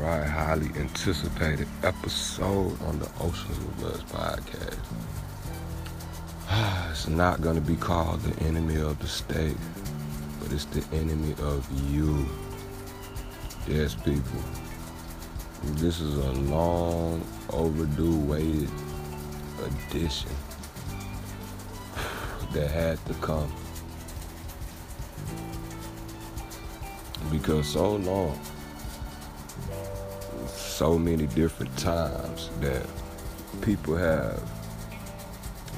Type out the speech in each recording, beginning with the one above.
right, highly anticipated episode on the Oceans of Bloods podcast. It's not going to be called the enemy of the state, but it's the enemy of you. Yes, people. This is a long overdue waited edition that had to come. Because so long, so many different times that people have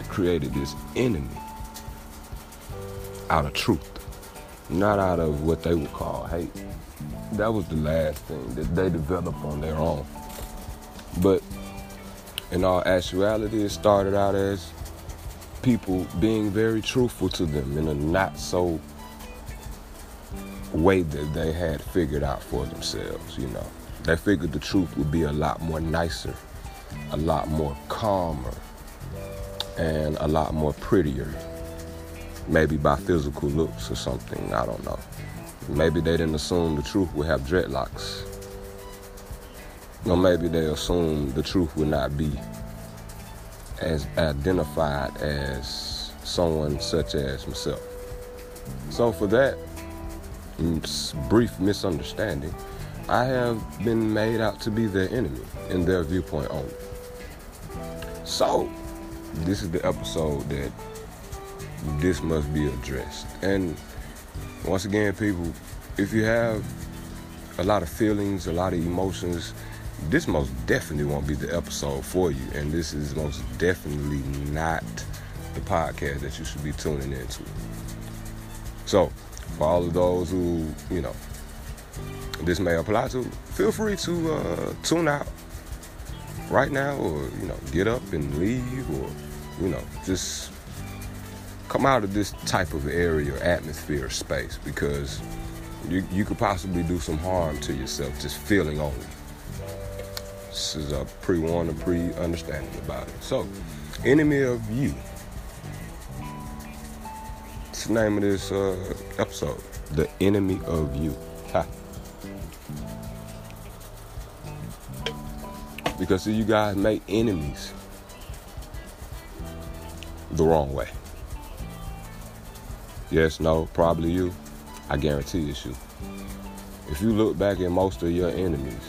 created this enemy out of truth, not out of what they would call hate. That was the last thing that they developed on their own. But in all actuality, it started out as people being very truthful to them in a not so way that they had figured out for themselves, you know. They figured the truth would be a lot more nicer, a lot more calmer, and a lot more prettier. Maybe by physical looks or something, I don't know. Maybe they didn't assume the truth would have dreadlocks. Or maybe they assumed the truth would not be as identified as someone such as myself. So for that mm, brief misunderstanding, I have been made out to be their enemy in their viewpoint only. So this is the episode that this must be addressed. And once again, people, if you have a lot of feelings, a lot of emotions, this most definitely won't be the episode for you. And this is most definitely not the podcast that you should be tuning into. So, for all of those who, you know, this may apply to, feel free to uh, tune out right now or you know get up and leave or you know just come out of this type of area atmosphere space because you, you could possibly do some harm to yourself just feeling only this is a pre-warning pre-understanding about it. So enemy of you. It's the name of this uh, episode? The enemy of you. Ha. Because you guys make enemies the wrong way. Yes, no, probably you. I guarantee it's you. If you look back at most of your enemies,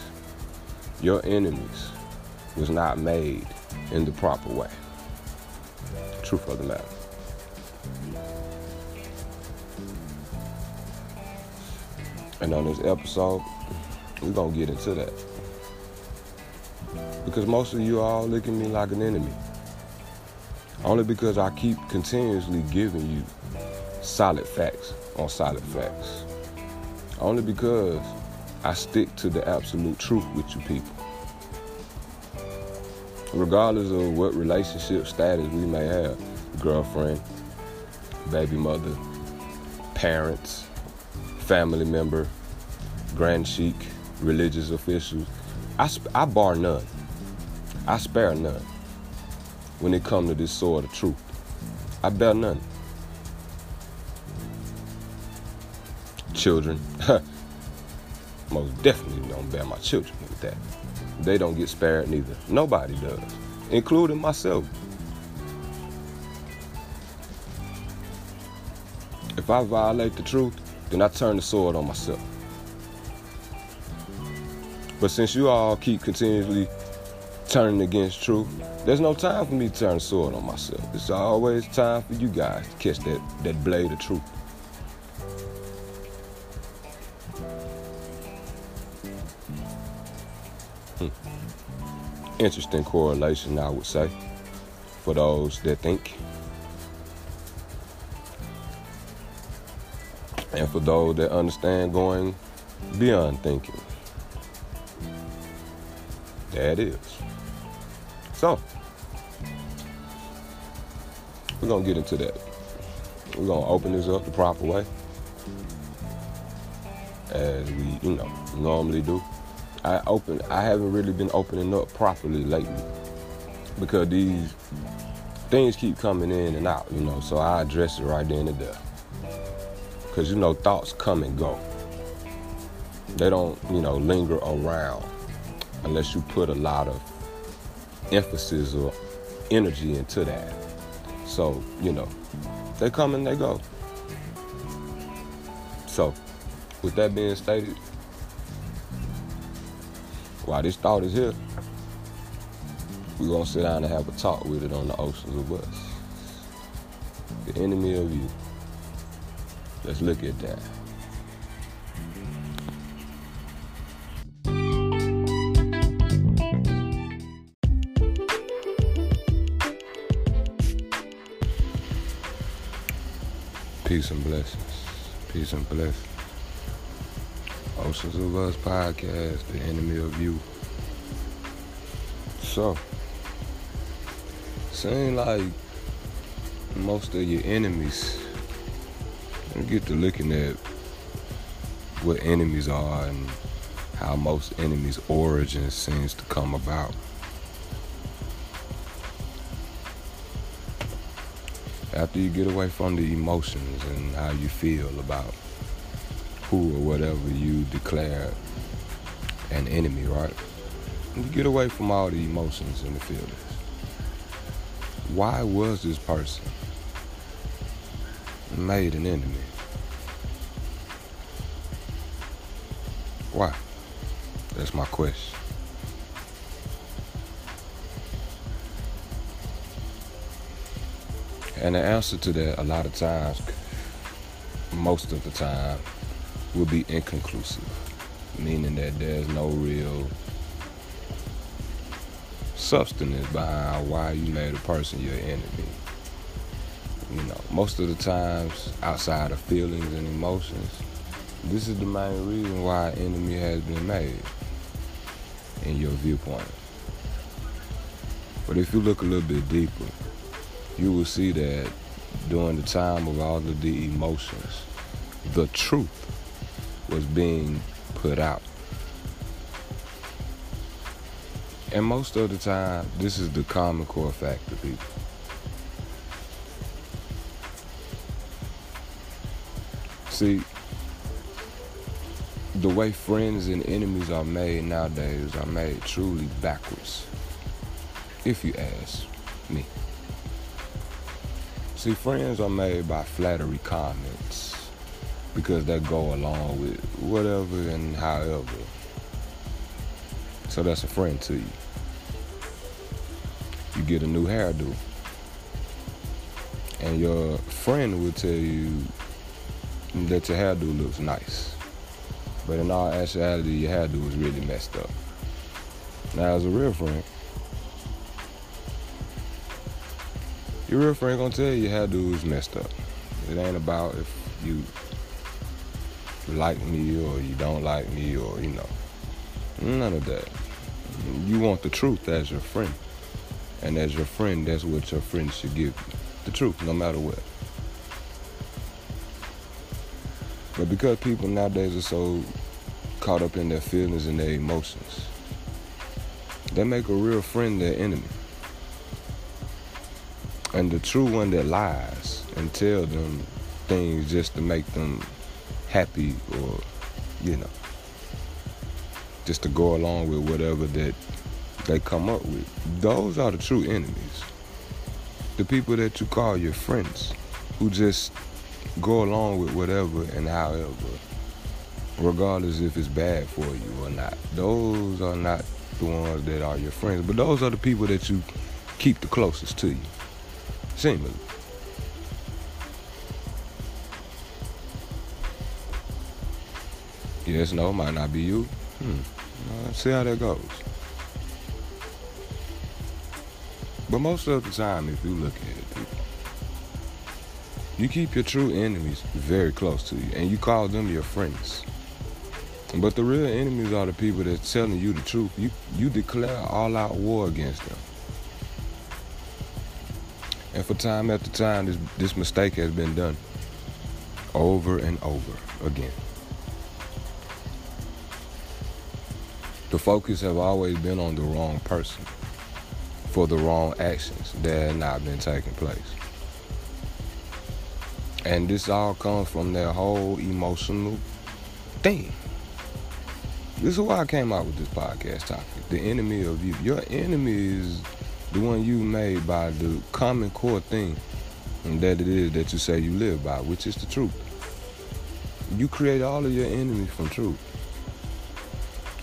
your enemies was not made in the proper way. Truth of the matter. And on this episode, we're gonna get into that. Because most of you all look at me like an enemy. Only because I keep continuously giving you solid facts on solid facts. Only because I stick to the absolute truth with you people. Regardless of what relationship status we may have girlfriend, baby mother, parents, family member, grand sheik, religious officials, I, I bar none. I spare none when it comes to this sword of truth. I bear none. Children, most definitely don't bear my children with that. They don't get spared neither. Nobody does, including myself. If I violate the truth, then I turn the sword on myself. But since you all keep continuously turning against truth, there's no time for me to turn sword on myself. It's always time for you guys to catch that, that blade of truth. Hmm. Interesting correlation, I would say, for those that think. And for those that understand going beyond thinking. That is. We're to get into that. We're to open this up the proper way. As we, you know, normally do. I open I haven't really been opening up properly lately. Because these things keep coming in and out, you know, so I address it right then and there. Cause you know, thoughts come and go. They don't, you know, linger around unless you put a lot of emphasis or energy into that. So, you know, they come and they go. So, with that being stated, while this thought is here, we're gonna sit down and have a talk with it on the oceans of us. The enemy of you. Let's look at that. Peace and blessings. Peace and blessings. Oceans of Us podcast, the enemy of you. So, seem like most of your enemies, you get to looking at what enemies are and how most enemies' origins seems to come about. After you get away from the emotions and how you feel about who or whatever you declare an enemy, right? You get away from all the emotions and the feelings. Why was this person made an enemy? Why? That's my question. And the answer to that, a lot of times, most of the time, will be inconclusive, meaning that there's no real substance behind why you made a person your enemy. You know, most of the times, outside of feelings and emotions, this is the main reason why an enemy has been made in your viewpoint. But if you look a little bit deeper, you will see that during the time of all of the emotions, the truth was being put out. And most of the time, this is the common core factor, people. See, the way friends and enemies are made nowadays are made truly backwards, if you ask me. See, friends are made by flattery comments because they go along with whatever and however. So that's a friend to you. You get a new hairdo, and your friend will tell you that your hairdo looks nice. But in all actuality, your hairdo is really messed up. Now, as a real friend, Your real friend gonna tell you how dudes messed up. It ain't about if you like me or you don't like me or you know none of that. You want the truth as your friend, and as your friend, that's what your friend should give you. The truth, no matter what. But because people nowadays are so caught up in their feelings and their emotions, they make a real friend their enemy and the true one that lies and tell them things just to make them happy or you know just to go along with whatever that they come up with. Those are the true enemies. The people that you call your friends who just go along with whatever and however regardless if it's bad for you or not. Those are not the ones that are your friends but those are the people that you keep the closest to you Seemingly. Yes, no, might not be you. Hmm. Uh, see how that goes. But most of the time, if you look at it, people, you keep your true enemies very close to you, and you call them your friends. But the real enemies are the people that's telling you the truth. You you declare all-out war against them. And for time after time, this, this mistake has been done over and over again. The focus have always been on the wrong person for the wrong actions that have not been taking place. And this all comes from that whole emotional thing. This is why I came out with this podcast topic. The enemy of you. Your enemy is the one you made by the common core thing that it is that you say you live by, which is the truth. You create all of your enemies from truth.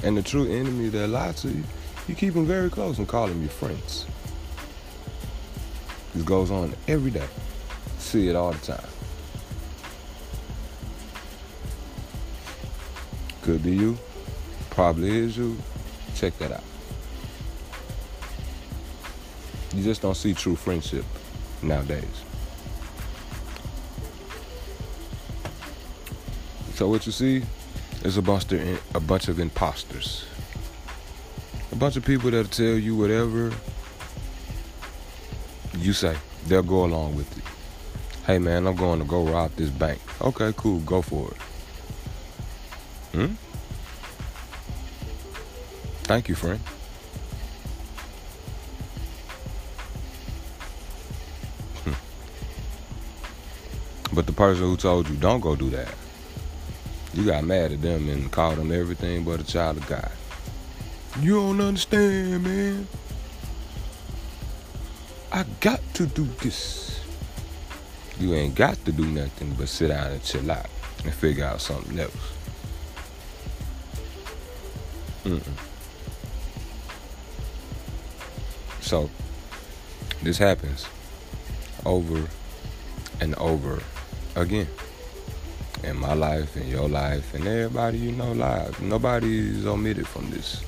And the true enemy that lie to you, you keep them very close and call them your friends. This goes on every day. See it all the time. Could be you. Probably is you. Check that out. You just don't see true friendship nowadays. So what you see is a bunch of a bunch of imposters. A bunch of people that'll tell you whatever you say. They'll go along with it. Hey man, I'm going to go rob this bank. Okay, cool, go for it. Hmm? Thank you, friend. But the person who told you don't go do that, you got mad at them and called them everything but a child of God. You don't understand, man. I got to do this. You ain't got to do nothing but sit down and chill out and figure out something else. Mm-mm. So, this happens over and over again in my life, in your life, and everybody you know live. Nobody is omitted from this.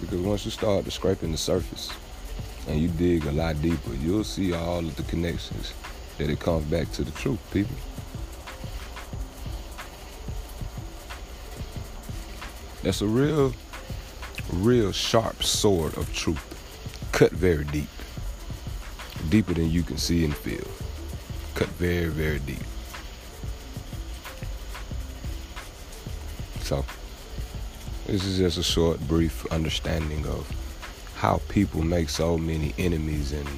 Because once you start to scraping the surface and you dig a lot deeper, you'll see all of the connections that it comes back to the truth, people. That's a real, real sharp sword of truth, cut very deep, deeper than you can see and feel, cut very, very deep. So, this is just a short, brief understanding of how people make so many enemies and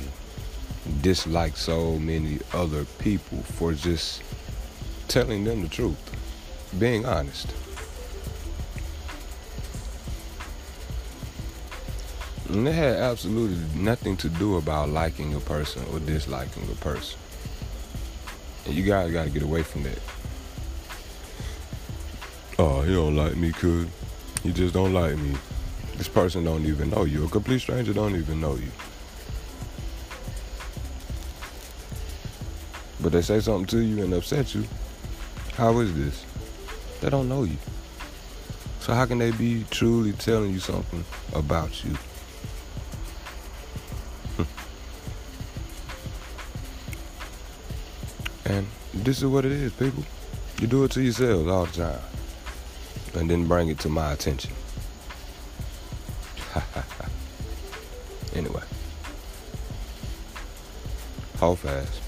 dislike so many other people for just telling them the truth, being honest. And it had absolutely nothing to do about liking a person or disliking a person. And you guys got to get away from that. Oh, he don't like me, could. He just don't like me. This person don't even know you. A complete stranger don't even know you. But they say something to you and upset you. How is this? They don't know you. So how can they be truly telling you something about you? This is what it is, people. You do it to yourselves all the time and then bring it to my attention. anyway, hold fast.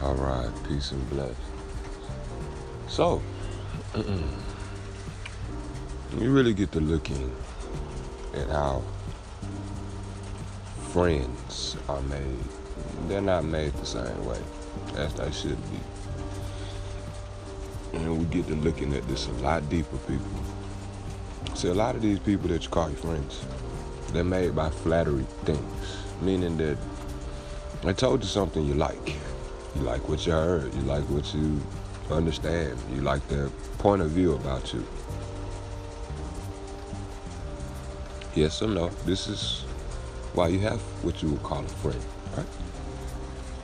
All right, peace and bless. So, you really get to looking at how friends are made. They're not made the same way as they should be. And we get to looking at this a lot deeper, people. See, a lot of these people that you call your friends, they're made by flattery things, meaning that I told you something you like. You like what you heard. You like what you understand. You like their point of view about you. Yes or no, this is why you have what you would call a friend, right?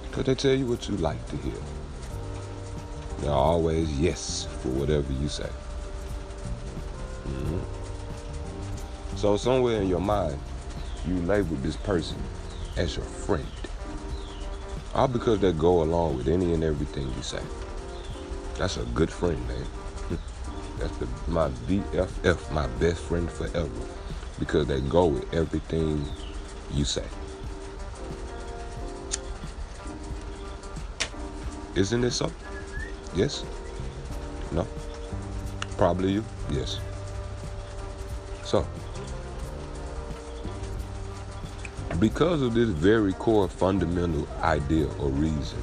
Because they tell you what you like to hear. They're always yes for whatever you say. Mm-hmm. So somewhere in your mind, you label this person as your friend. All because they go along with any and everything you say. That's a good friend, man. That's the, my BFF, my best friend forever because they go with everything you say. Isn't it so? Yes? No? Probably you? Yes. So, because of this very core fundamental idea or reason,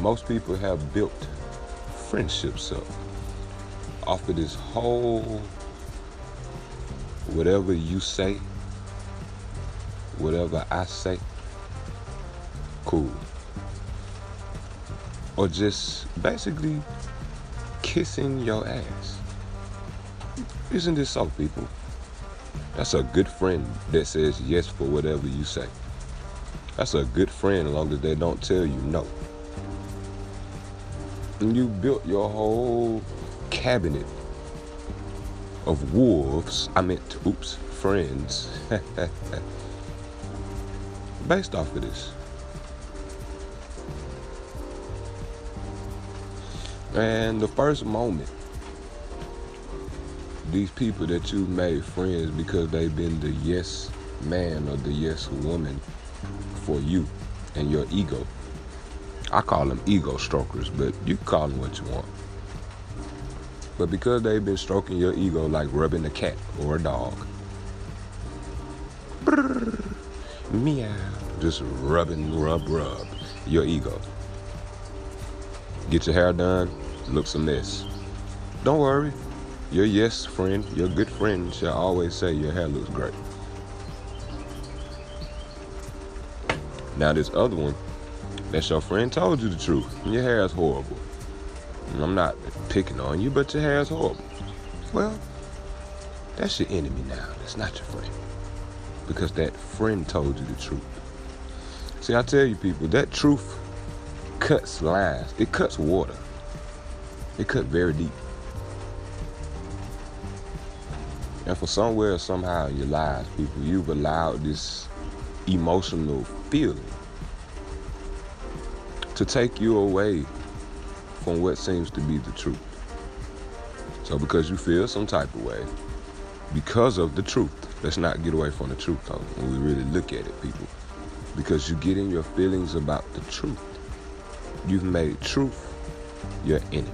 most people have built friendships up off of this whole whatever you say, whatever I say, cool. Or just basically kissing your ass. Isn't this so, people? That's a good friend that says yes for whatever you say. That's a good friend as long as they don't tell you no. And you built your whole cabinet of wolves, I meant, oops, friends, based off of this. And the first moment, these people that you made friends because they've been the yes man or the yes woman for you and your ego. I call them ego strokers, but you can call them what you want. But because they've been stroking your ego like rubbing a cat or a dog, brrr, meow, just rubbing, rub, rub your ego. Get your hair done, looks a mess. Don't worry, your yes friend, your good friend shall always say your hair looks great. Now this other one, that's your friend told you the truth. Your hair is horrible. I'm not picking on you, but your hair is horrible. Well, that's your enemy now. That's not your friend. Because that friend told you the truth. See, I tell you people, that truth cuts lines. It cuts water. It cut very deep. And for somewhere, somehow in your lives, people, you've allowed this emotional feeling to take you away from what seems to be the truth. So because you feel some type of way, because of the truth, let's not get away from the truth though, when we really look at it, people. Because you get in your feelings about the truth. You've made truth your enemy.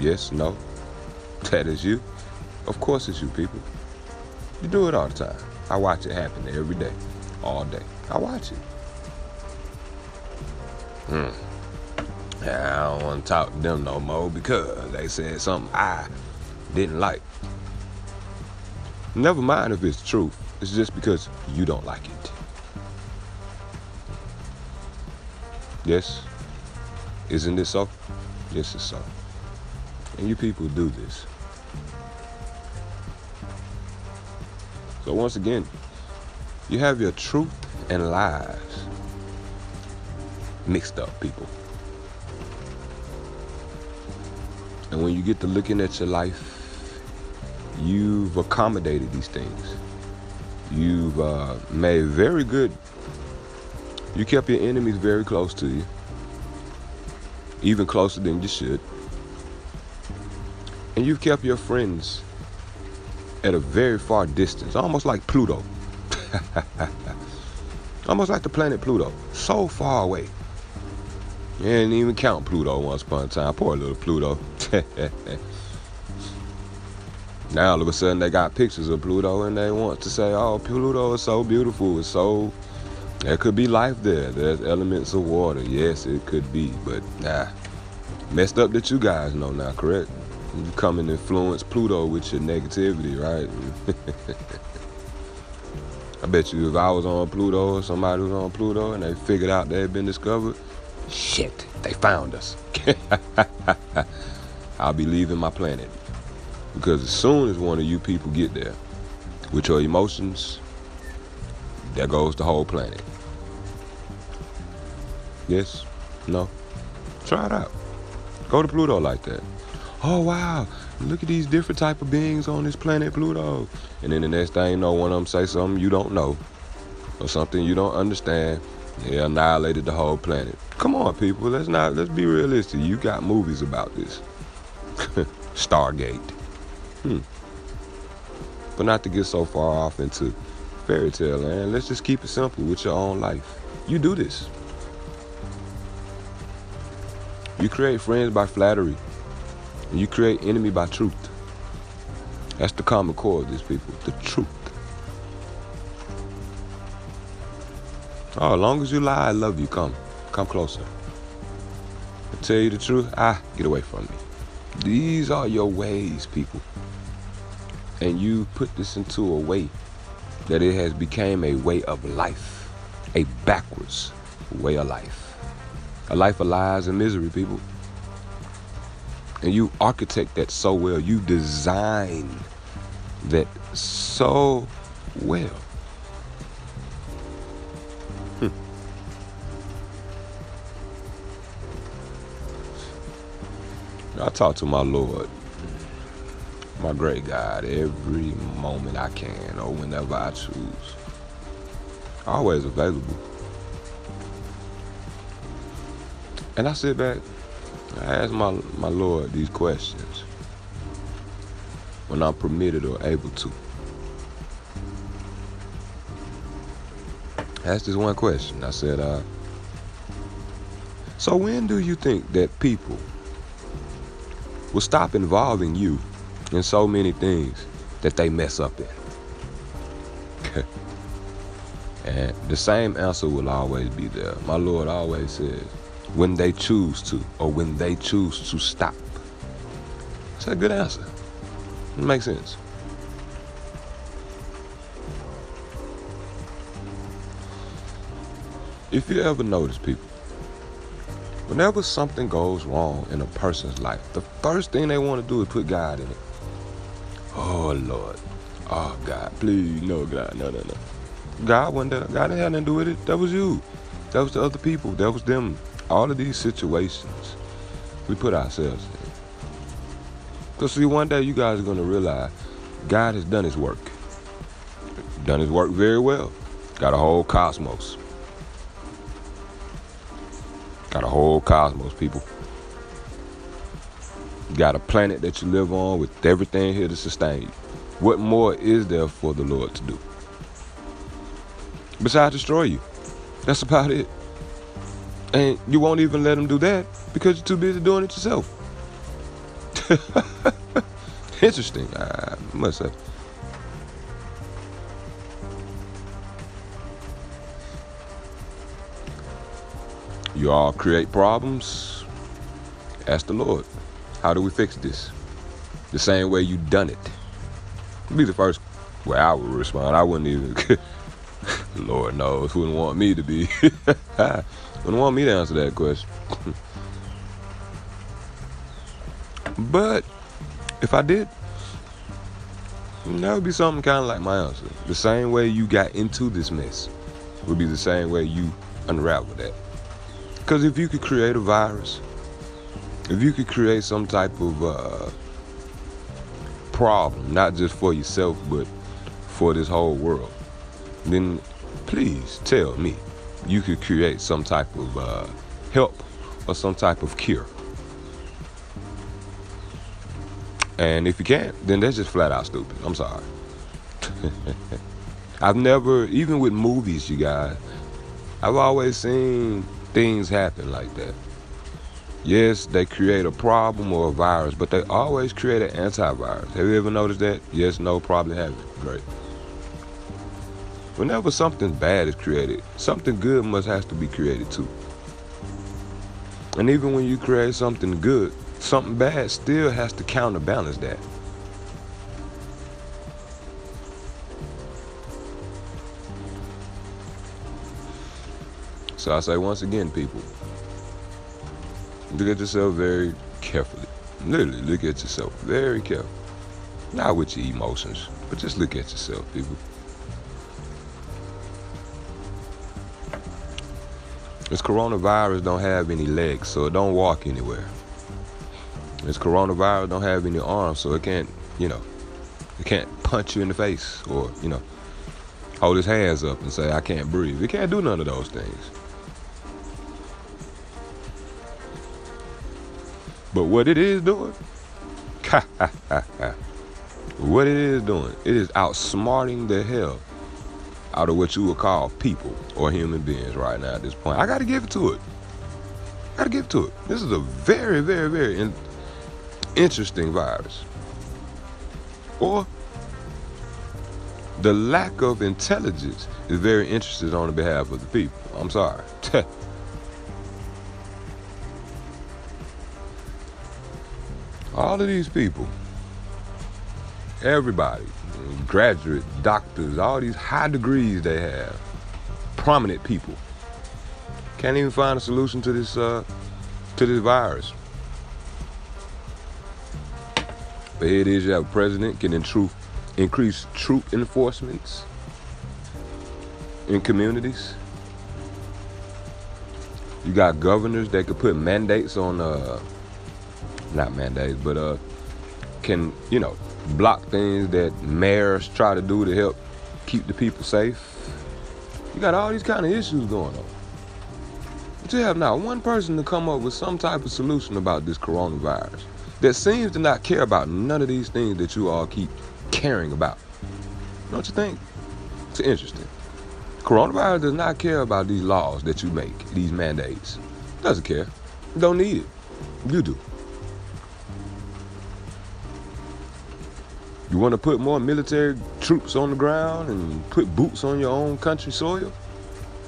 Yes, no, that is you. Of course it's you, people. You do it all the time. I watch it happen every day, all day. I watch it. Hmm. Yeah, I don't want to talk to them no more because they said something I didn't like. Never mind if it's truth. It's just because you don't like it. Yes? Isn't it so? Yes, it's so. And you people do this. So once again, you have your truth and lies mixed up, people. And when you get to looking at your life, you've accommodated these things. You've uh, made very good. You kept your enemies very close to you, even closer than you should. And you've kept your friends at a very far distance, almost like Pluto. almost like the planet Pluto, so far away. You didn't even count Pluto once upon a time. Poor little Pluto. now all of a sudden they got pictures of Pluto and they want to say, oh, Pluto is so beautiful. It's so there could be life there. There's elements of water. Yes, it could be, but nah. Messed up that you guys know now, correct? You come and influence Pluto with your negativity, right? I bet you if I was on Pluto or somebody was on Pluto and they figured out they had been discovered, shit, they found us. I'll be leaving my planet. Because as soon as one of you people get there with your emotions, there goes the whole planet. Yes? No? Try it out. Go to Pluto like that oh wow, look at these different type of beings on this planet Pluto. And then the next thing you know, one of them say something you don't know or something you don't understand. They annihilated the whole planet. Come on, people. Let's not let's be realistic. You got movies about this. Stargate. Hmm. But not to get so far off into fairy tale land. Let's just keep it simple with your own life. You do this. You create friends by flattery. And you create enemy by truth. That's the common core of these people, the truth. Oh, as long as you lie, I love you. Come. Come closer. I tell you the truth, ah, get away from me. These are your ways, people. And you put this into a way that it has become a way of life. A backwards way of life. A life of lies and misery, people. And you architect that so well. You design that so well. I talk to my Lord, my great God, every moment I can or whenever I choose. Always available. And I sit back, I ask my, my Lord these questions when I'm permitted or able to. Ask this one question. I said, uh, so when do you think that people will stop involving you in so many things that they mess up in. and the same answer will always be there. My Lord always says, when they choose to, or when they choose to stop. It's a good answer. It makes sense. If you ever notice people, Whenever something goes wrong in a person's life, the first thing they want to do is put God in it. Oh Lord. Oh God, please, no God, no, no, no. God wasn't there. God didn't have nothing to do with it. That was you. That was the other people. That was them. All of these situations we put ourselves in. Because see, one day you guys are to realize God has done his work. Done his work very well. Got a whole cosmos. Got a whole cosmos, people. You got a planet that you live on with everything here to sustain you. What more is there for the Lord to do? Besides destroy you. That's about it. And you won't even let him do that because you're too busy doing it yourself. Interesting, I must say. You all create problems. Ask the Lord, how do we fix this? The same way you done it. Be the first way I would respond. I wouldn't even. Lord knows, wouldn't want me to be. wouldn't want me to answer that question. but if I did, that would be something kind of like my answer. The same way you got into this mess would be the same way you unravel that. Because if you could create a virus, if you could create some type of uh, problem, not just for yourself, but for this whole world, then please tell me you could create some type of uh, help or some type of cure. And if you can't, then that's just flat out stupid. I'm sorry. I've never, even with movies, you guys, I've always seen things happen like that. Yes, they create a problem or a virus, but they always create an antivirus. Have you ever noticed that? Yes, no, probably haven't. Great. Whenever something bad is created, something good must have to be created too. And even when you create something good, something bad still has to counterbalance that. So I say once again, people, look at yourself very carefully. Literally, look at yourself very carefully. Not with your emotions, but just look at yourself, people. This coronavirus don't have any legs, so it don't walk anywhere. This coronavirus don't have any arms, so it can't, you know, it can't punch you in the face or, you know, hold his hands up and say, I can't breathe. It can't do none of those things. But what it is doing, what it is doing, it is outsmarting the hell out of what you would call people or human beings right now at this point. I got to give it to it. Gotta give it to it. This is a very, very, very in- interesting virus. Or the lack of intelligence is very interested on the behalf of the people. I'm sorry. All of these people, everybody, graduate, doctors, all these high degrees they have, prominent people, can't even find a solution to this uh, to this virus. But here it is, you have president can in truth increase troop enforcements in communities. You got governors that could put mandates on uh not mandates, but uh can, you know, block things that mayors try to do to help keep the people safe. You got all these kind of issues going on. But you have not one person to come up with some type of solution about this coronavirus that seems to not care about none of these things that you all keep caring about. Don't you think? It's interesting. Coronavirus does not care about these laws that you make, these mandates. Doesn't care. Don't need it. You do. You want to put more military troops on the ground and put boots on your own country soil?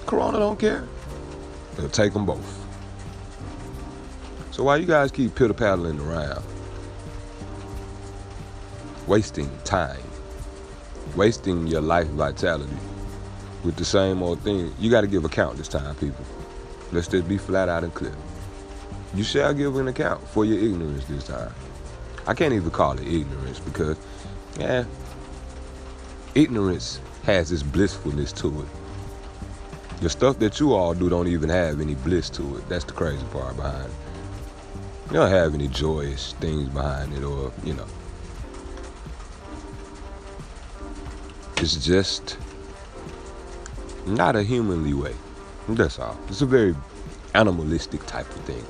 Corona don't care. They'll take them both. So why you guys keep pitter paddling around? Wasting time. Wasting your life vitality with the same old thing. You got to give account this time, people. Let's just be flat out and clear. You shall give an account for your ignorance this time. I can't even call it ignorance because, yeah, ignorance has this blissfulness to it. The stuff that you all do don't even have any bliss to it. That's the crazy part behind it. You don't have any joyous things behind it, or, you know. It's just not a humanly way. That's all. It's a very animalistic type of thing.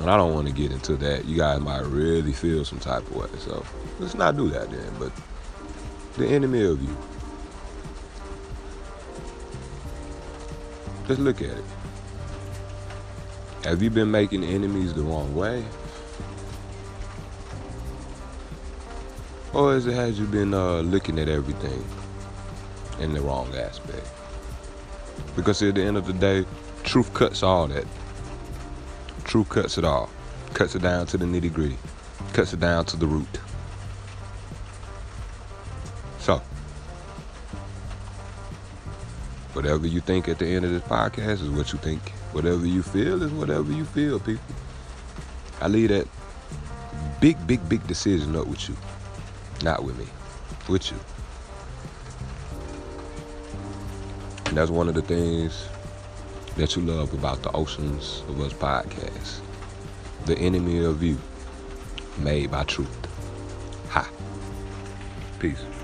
And I don't want to get into that. You guys might really feel some type of way. So let's not do that then. But the enemy of you. Just look at it. Have you been making enemies the wrong way? Or has it has you been uh, looking at everything in the wrong aspect? Because at the end of the day, truth cuts all that. Truth cuts it all. Cuts it down to the nitty gritty. Cuts it down to the root. So, whatever you think at the end of this podcast is what you think. Whatever you feel is whatever you feel, people. I leave that big, big, big decision up with you. Not with me. With you. And that's one of the things that you love about the Oceans of Us podcast. The enemy of you, made by truth. Ha. Peace.